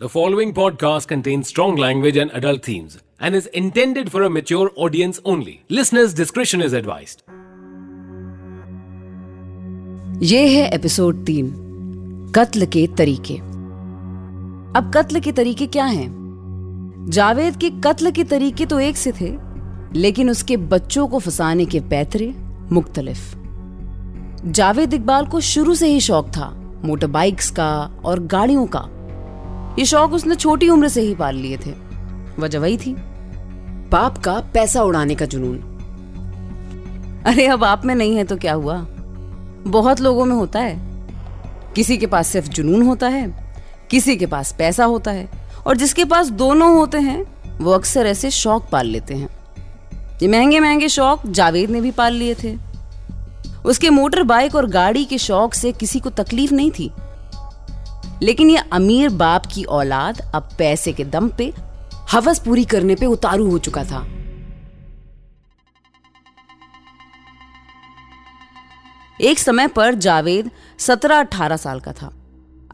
The following podcast contains strong language and adult themes and is intended for a mature audience only. Listeners' discretion is advised. ये है episode तीन कत्ल के तरीके अब कत्ल के तरीके क्या हैं? जावेद के कत्ल के तरीके तो एक से थे लेकिन उसके बच्चों को फंसाने के पैतरे मुख्तलिफ़ जावेद इकबाल को शुरू से ही शौक था मोटर बाइक्स का और गाड़ियों का ये शौक उसने छोटी उम्र से ही पाल लिए थे। वजह वही थी। बाप का पैसा उड़ाने का जुनून। अरे, अब आप में नहीं है तो क्या हुआ? बहुत लोगों में होता है। किसी के पास सिर्फ़ जुनून होता है, किसी के पास पैसा होता है, और जिसके पास दोनों होते हैं, वो अक्सर ऐसे शौक पाल लेते हैं। ये महँगे महँगे शौक जावेद ने भी पाल लिए थे। उसके मोटर बाइक और गाड़ी के शौक से किसी को तकलीफ़ नहीं थी। लेकिन ये अमीर बाप की औलाद अब पैसे के दम पे, हवस पूरी करने पे उतारू हो चुका था। एक समय पर जावेद सत्रह अठारह साल का था।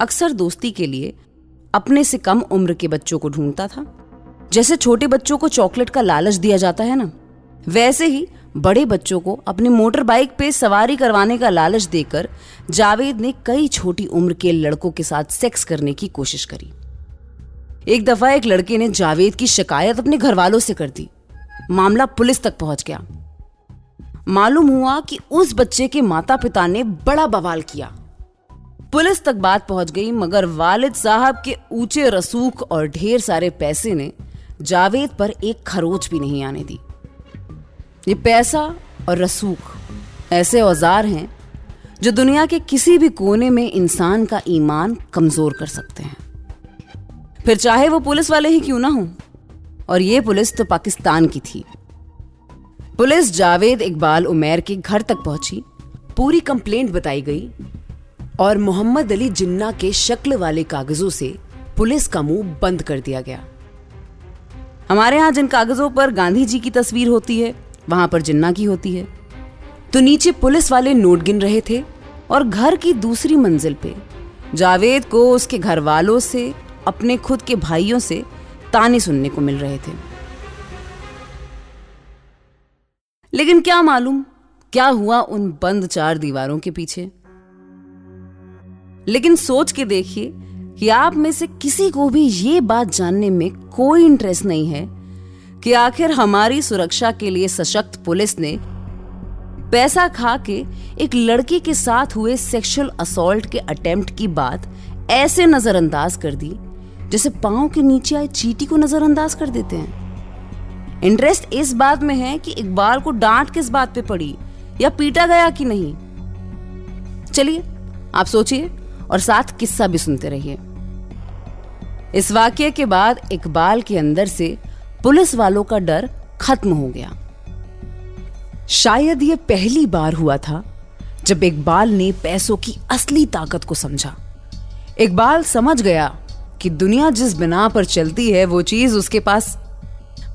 अक्सर दोस्ती के लिए अपने से कम उम्र के बच्चों को ढूंढता था। जैसे छोटे बच्चों को चॉकलेट का लालच दिया जाता है ना, वैसे ही बड़े बच्चों को अपनी मोटर बाइक पे सवारी करवाने का लालच देकर जावेद ने कई छोटी उम्र के लड़कों के साथ सेक्स करने की कोशिश करी। एक दफ़ा एक लड़के ने जावेद की शिकायत अपने घर वालों से कर दी। मामला पुलिस तक पहुँच गया। मालूम हुआ कि उस बच्चे के माता पिता ने बड़ा बवाल किया। पुलिस तक बात पहुँच गई, मगर वालिद साहब के ऊँचे रसूख और ढेर सारे पैसे ने जावेद पर एक खरोच भी नहीं आने दी। ये पैसा और रसूख ऐसे औज़ार हैं जो दुनिया के किसी भी कोने में इंसान का ईमान कमज़ोर कर सकते हैं। फिर चाहे वो पुलिस वाले ही क्यों ना हो, और ये पुलिस तो पाकिस्तान की थी। पुलिस जावेद इकबाल उमेर के घर तक पहुँची, पूरी कंप्लेंट बताई गई, और मोहम्मद अली जिन्ना के शक्ल वाले कागजों से पुलिस का मुँह बंद कर दिया गया। हमारे यहाँ जिन कागजों पर गांधी जी की तस्वीर होती है वहाँ पर जिन्ना की होती है। तो नीचे पुलिस वाले नोट गिन रहे थे और घर की दूसरी मंजिल पे जावेद को उसके घर वालों से, अपने खुद के भाइयों से ताने सुनने को मिल रहे थे। लेकिन क्या मालूम, क्या हुआ उन बंद चार दीवारों के पीछे? लेकिन सोच के देखिए कि आप में से किसी को भी ये बात जानने में कोई इंटरेस्ट नहीं है कि आखिर हमारी सुरक्षा के लिए सशक्त पुलिस ने पैसा खा के एक लड़की के साथ हुए सेक्सुअल असॉल्ट के अटेम्प्ट की बात ऐसे नजरअंदाज कर दी, जैसे पाँव के नीचे आए चीटी को नजरअंदाज कर देते हैं। इंटरेस्ट इस बात में है कि इकबाल को डांट किस बात पे पड़ी, या पीटा गया कि नहीं? चलिए, आप सोचिए और साथ किस्सा भी सुनते रहिए। इस वाक्य के बाद इकबाल के अंदर से पुलिस वालों का डर खत्म हो गया। शायद यह पहली बार हुआ था जब इकबाल ने पैसों की असली ताकत को समझा। इकबाल समझ गया कि दुनिया जिस बिना पर चलती है, वो चीज़ उसके पास,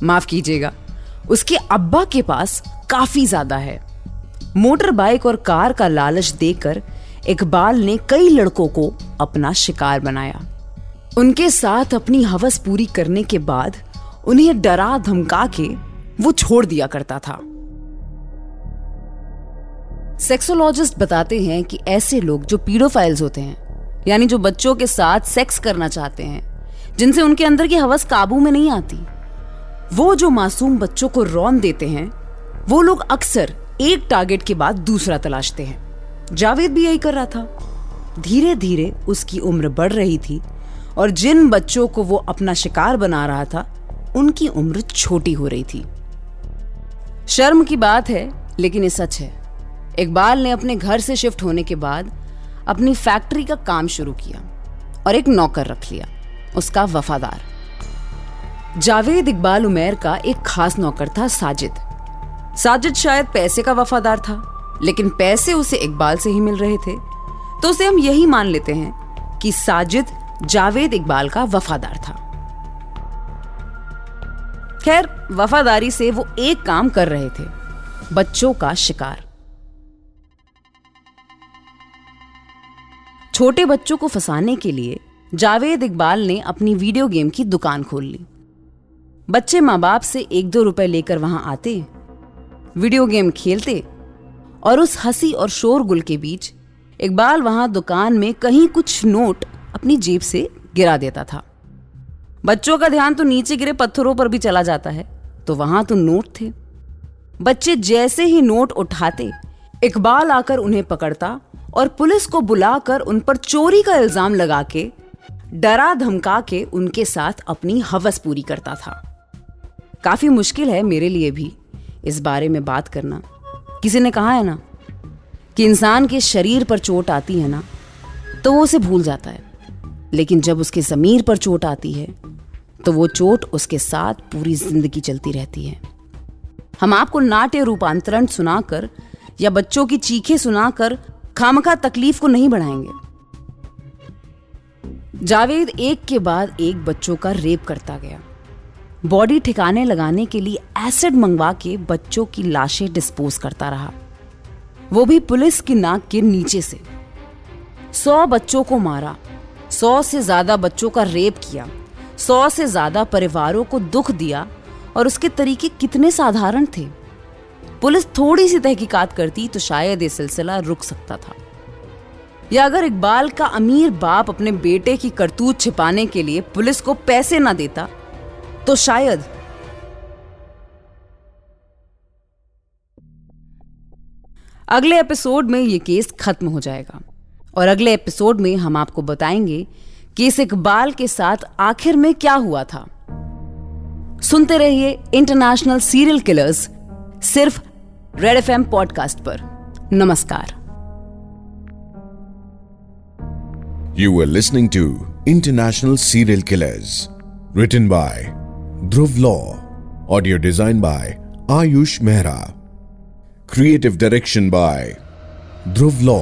माफ़ कीजिएगा, उसके अब्बा के पास काफ़ी ज़्यादा है। मोटर बाइक और कार का लालच देकर इकबाल ने कई लड़कों को अपना शिकार बनाया। उनके साथ अपनी हवस पूरी करने के बाद उन्हें डरा, धमका के वो छोड़ दिया करता था। सेक्सोलॉजिस्ट बताते हैं कि ऐसे लोग जो पीडोफाइल्स होते हैं, यानी जो बच्चों के साथ सेक्स करना चाहते हैं, जिनसे उनके अंदर की हवस काबू में नहीं आती, वो जो मासूम बच्चों को रौन देते हैं, वो लोग अक्सर एक टारगेट के बाद दूसरा तलाशते हैं। जावेद भी यही कर रहा था। धीरे धीरे उसकी उम्र बढ़ रही थी और जिन बच्चों को वो अपना शिकार बना रहा था उनकी उम्र छोटी हो रही थी। शर्म की बात है, लेकिन ये सच है। इकबाल ने अपने घर से शिफ्ट होने के बाद अपनी फैक्ट्री का काम शुरू किया और एक नौकर रख लिया, उसका वफादार। जावेद इकबाल उमेर का एक खास नौकर था, साजिद। साजिद शायद पैसे का वफादार था, लेकिन पैसे उसे इकबाल से ही मिल रहे थे। तो उसे हम यही मान लेते हैं कि साजिद जावेद इकबाल का वफादार था। खैर, वफादारी से वो एक काम कर रहे थे, बच्चों का शिकार। छोटे बच्चों को फंसाने के लिए जावेद इकबाल ने अपनी वीडियो गेम की दुकान खोल ली। बच्चे माँ बाप से एक दो रुपए लेकर वहाँ आते, वीडियो गेम खेलते और उस हँसी और शोरगुल के बीच इकबाल वहाँ दुकान में कहीं कुछ नोट अपनी जेब से गिरा देता था। बच्चों का ध्यान तो नीचे गिरे पत्थरों पर भी चला जाता है। तो वहाँ तो नोट थे। बच्चे जैसे ही नोट उठाते, इकबाल आकर उन्हें पकड़ता और पुलिस को बुलाकर उन पर चोरी का इल्ज़ाम लगा के डरा धमका के उनके साथ अपनी हवस पूरी करता था। काफ़ी मुश्किल है मेरे लिए भी इस बारे में बात करना। किसी ने कहा है ना कि इंसान के शरीर पर चोट आती है ना तो वो उसे भूल जाता है। लेकिन जब उसके जमीर पर चोट आती है तो वो चोट उसके साथ पूरी ज़िंदगी चलती रहती है। हम आपको नाट्य रूपांतरण सुनाकर या बच्चों की चीखें सुनाकर खामखा तकलीफ़ को नहीं बढ़ाएँगे। जावेद एक के बाद एक बच्चों का रेप करता गया। बॉडी ठिकाने लगाने के लिए एसिड मंगवा के बच्चों की लाशें डिस्पोज करता रहा। वो भी पुलिस की नाक के नीचे से। सौ बच्चों को मारा, सौ से ज़्यादा बच्चों का रेप किया। सौ से ज़्यादा परिवारों को दुख दिया और उसके तरीके कितने साधारण थे। पुलिस थोड़ी सी तहकीकात करती तो शायद ये सिलसिला रुक सकता था। या अगर इकबाल का अमीर बाप अपने बेटे की करतूत छिपाने के लिए पुलिस को पैसे ना देता तो शायद अगले एपिसोड में ये केस खत्म हो जाएगा। और अगले एपिसोड में हम आपको बताएँगे कि इस इकबाल के साथ आखिर में क्या हुआ था। सुनते रहिए इंटरनेशनल सीरियल किलर्स सिर्फ़ रेड एफएम पॉडकास्ट पर। नमस्कार। You are listening to international serial killers written by Dhruv Law audio design by Ayush Mehra creative direction by Dhruv Law